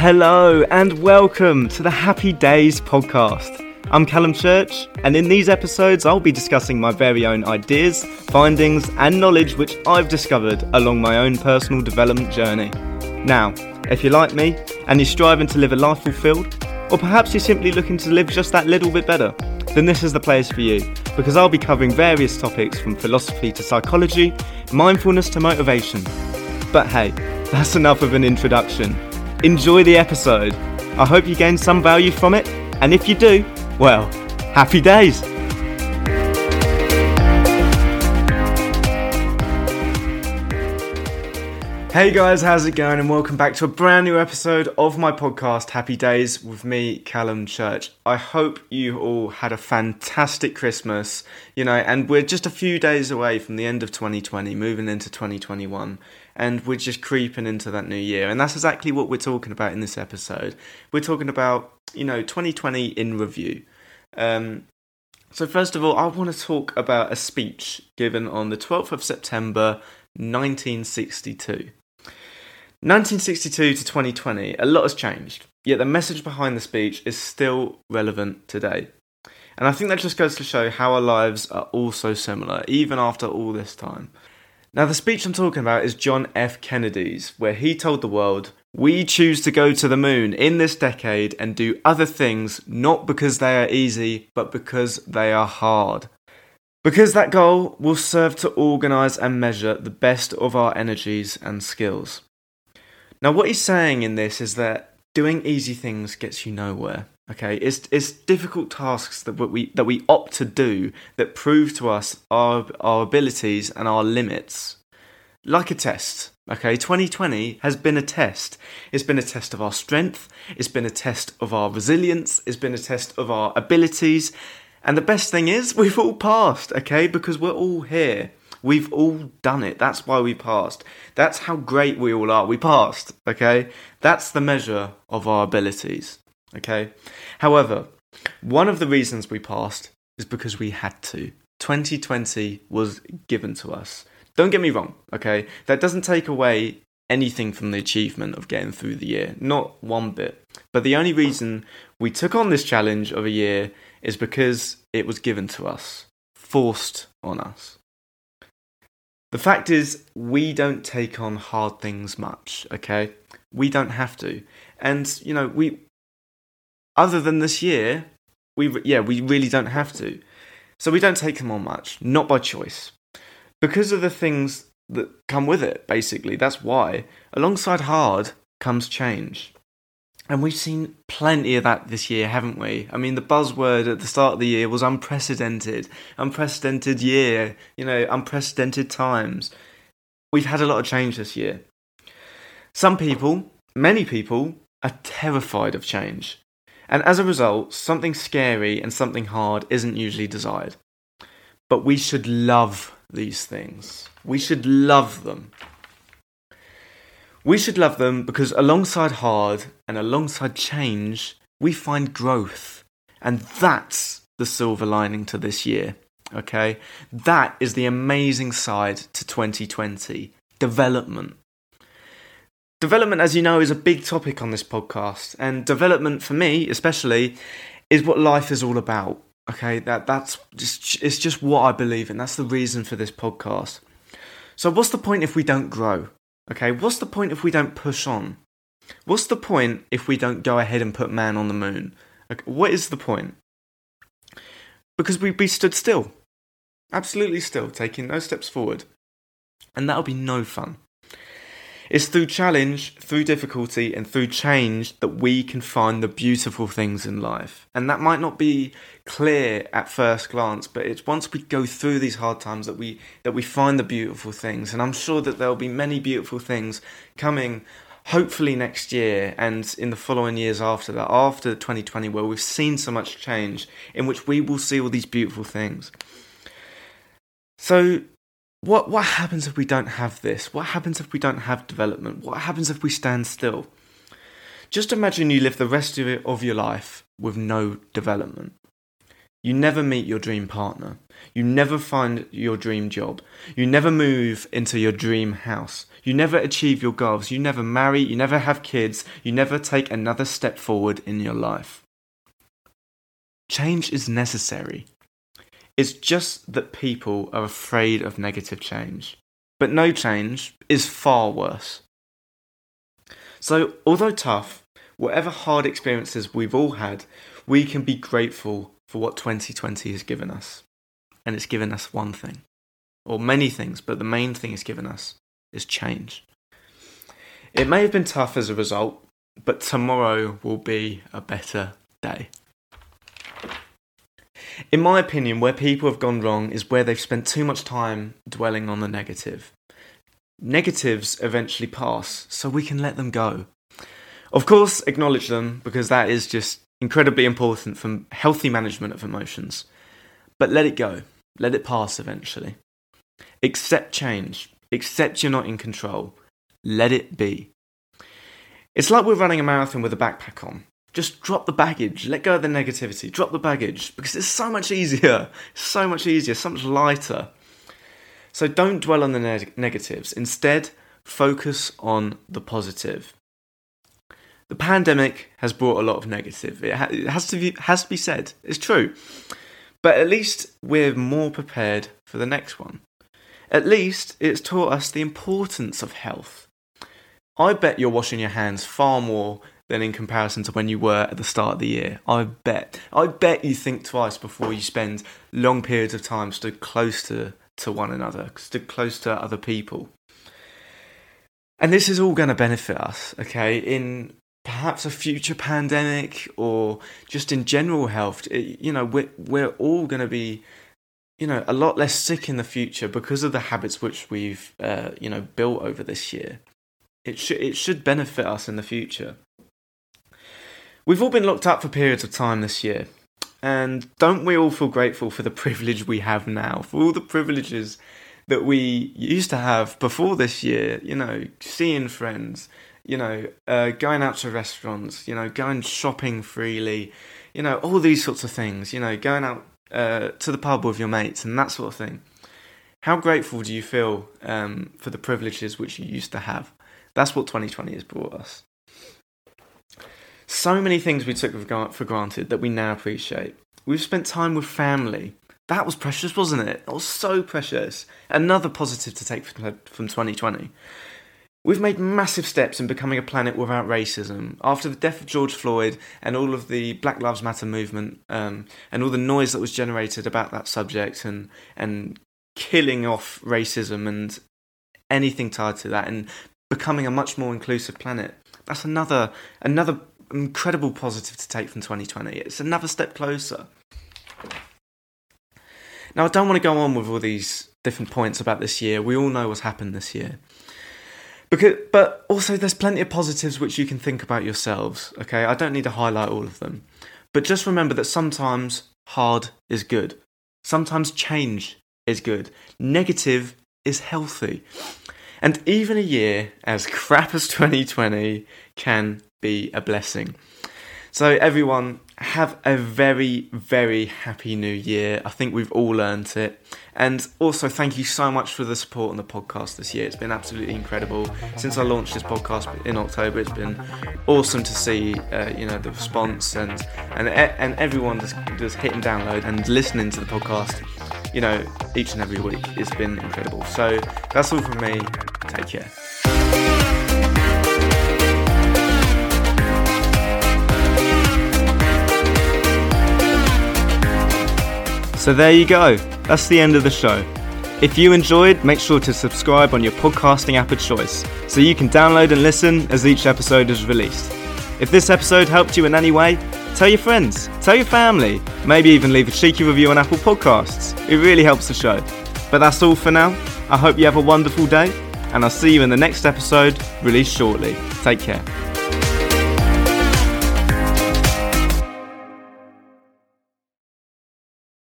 Hello and welcome to the Happy Days podcast. I'm Callum Church, and in these episodes, I'll be discussing my very own ideas, findings, and knowledge which I've discovered along my own personal development journey. Now, if you're like me and you're striving to live a life fulfilled, or perhaps you're simply looking to live just that little bit better, then this is the place for you because I'll be covering various topics from philosophy to psychology, mindfulness to motivation. But hey, that's enough of an introduction. Enjoy the episode. I hope you gain some value from it, and if you do, well, happy days! Hey guys, how's it going? And welcome back to a brand new episode of my podcast, Happy Days, with me, Callum Church. I hope you all had a fantastic Christmas, you know, and we're just a few days away from the end of 2020, moving into 2021 and we're just creeping into that new year. And that's exactly what we're talking about in this episode. We're talking about, you know, 2020 in review. Um, so, first of all, I want to talk about a speech given on the 12th of September 1962. 1962 to 2020, a lot has changed, yet the message behind the speech is still relevant today. And I think that just goes to show how our lives are all so similar, even after all this time. Now, the speech I'm talking about is John F. Kennedy's, where he told the world, We choose to go to the moon in this decade and do other things not because they are easy, but because they are hard. Because that goal will serve to organise and measure the best of our energies and skills. Now, what he's saying in this is that doing easy things gets you nowhere. Okay, it's it's difficult tasks that we that we opt to do that prove to us our our abilities and our limits, like a test. Okay, 2020 has been a test. It's been a test of our strength. It's been a test of our resilience. It's been a test of our abilities. And the best thing is, we've all passed. Okay, because we're all here. We've all done it. That's why we passed. That's how great we all are. We passed. Okay, that's the measure of our abilities. Okay? However, one of the reasons we passed is because we had to. 2020 was given to us. Don't get me wrong, okay? That doesn't take away anything from the achievement of getting through the year, not one bit. But the only reason we took on this challenge of a year is because it was given to us, forced on us. The fact is, we don't take on hard things much, okay? We don't have to. And, you know, we other than this year, we yeah we really don't have to. So we don't take them on much, not by choice, because of the things that come with it. Basically, that's why. Alongside hard comes change. And we've seen plenty of that this year, haven't we? I mean, the buzzword at the start of the year was unprecedented. Unprecedented year, you know, unprecedented times. We've had a lot of change this year. Some people, many people, are terrified of change. And as a result, something scary and something hard isn't usually desired. But we should love these things. We should love them. We should love them because alongside hard and alongside change, we find growth. And that's the silver lining to this year. Okay? That is the amazing side to 2020 development. Development, as you know, is a big topic on this podcast, and development for me, especially, is what life is all about. Okay, that that's just it's just what I believe in. That's the reason for this podcast. So, what's the point if we don't grow? Okay, what's the point if we don't push on? What's the point if we don't go ahead and put man on the moon? Okay, what is the point? Because we'd be stood still, absolutely still, taking no steps forward, and that'll be no fun. It's through challenge, through difficulty, and through change that we can find the beautiful things in life. And that might not be clear at first glance, but it's once we go through these hard times that we that we find the beautiful things. And I'm sure that there'll be many beautiful things coming hopefully next year and in the following years after that, after 2020, where we've seen so much change, in which we will see all these beautiful things. So what what happens if we don't have this? What happens if we don't have development? What happens if we stand still? Just imagine you live the rest of, of your life with no development. You never meet your dream partner. You never find your dream job. You never move into your dream house. You never achieve your goals. You never marry. You never have kids. You never take another step forward in your life. Change is necessary. It's just that people are afraid of negative change. But no change is far worse. So, although tough, whatever hard experiences we've all had, we can be grateful for what 2020 has given us. And it's given us one thing, or many things, but the main thing it's given us is change. It may have been tough as a result, but tomorrow will be a better day. In my opinion, where people have gone wrong is where they've spent too much time dwelling on the negative. Negatives eventually pass, so we can let them go. Of course, acknowledge them because that is just incredibly important for healthy management of emotions. But let it go, let it pass eventually. Accept change, accept you're not in control, let it be. It's like we're running a marathon with a backpack on. Just drop the baggage, let go of the negativity, drop the baggage because it's so much easier, so much easier, so much lighter. So don't dwell on the neg- negatives, instead, focus on the positive. The pandemic has brought a lot of negative. It, ha- it has to be, has to be said. It's true. But at least we're more prepared for the next one. At least it's taught us the importance of health. I bet you're washing your hands far more than in comparison to when you were at the start of the year. I bet. I bet you think twice before you spend long periods of time stood close to, to one another, stood close to other people. And this is all going to benefit us, okay, in perhaps a future pandemic or just in general health. It, you know, we're, we're all going to be, you know, a lot less sick in the future because of the habits which we've, uh, you know, built over this year. It should, it should benefit us in the future. We've all been locked up for periods of time this year. And don't we all feel grateful for the privilege we have now, for all the privileges that we used to have before this year, you know, seeing friends, you know, uh, going out to restaurants, you know, going shopping freely, you know, all these sorts of things, you know, going out uh, to the pub with your mates and that sort of thing. How grateful do you feel um, for the privileges which you used to have? That's what 2020 has brought us. So many things we took for granted that we now appreciate. We've spent time with family. That was precious, wasn't it? That was so precious. Another positive to take from 2020. We've made massive steps in becoming a planet without racism. After the death of George Floyd and all of the Black Lives Matter movement um, and all the noise that was generated about that subject and, and killing off racism and anything tied to that and becoming a much more inclusive planet. That's another another incredible positive to take from 2020. It's another step closer. Now, I don't want to go on with all these different points about this year. We all know what's happened this year. Because, but also, there's plenty of positives which you can think about yourselves. Okay, I don't need to highlight all of them, but just remember that sometimes hard is good, sometimes change is good, negative is healthy, and even a year as crap as 2020 can be a blessing. So, everyone, have a very, very happy new year. I think we've all learned it. And also, thank you so much for the support on the podcast this year. It's been absolutely incredible. Since I launched this podcast in October, it's been awesome to see, uh, you know, the response and and and everyone just, just hitting download and listening to the podcast, you know, each and every week. It's been incredible. So that's all from me. Take care. So there you go. That's the end of the show. If you enjoyed, make sure to subscribe on your podcasting app of choice so you can download and listen as each episode is released. If this episode helped you in any way, tell your friends, tell your family, maybe even leave a cheeky review on Apple Podcasts. It really helps the show. But that's all for now. I hope you have a wonderful day, and I'll see you in the next episode, released shortly. Take care.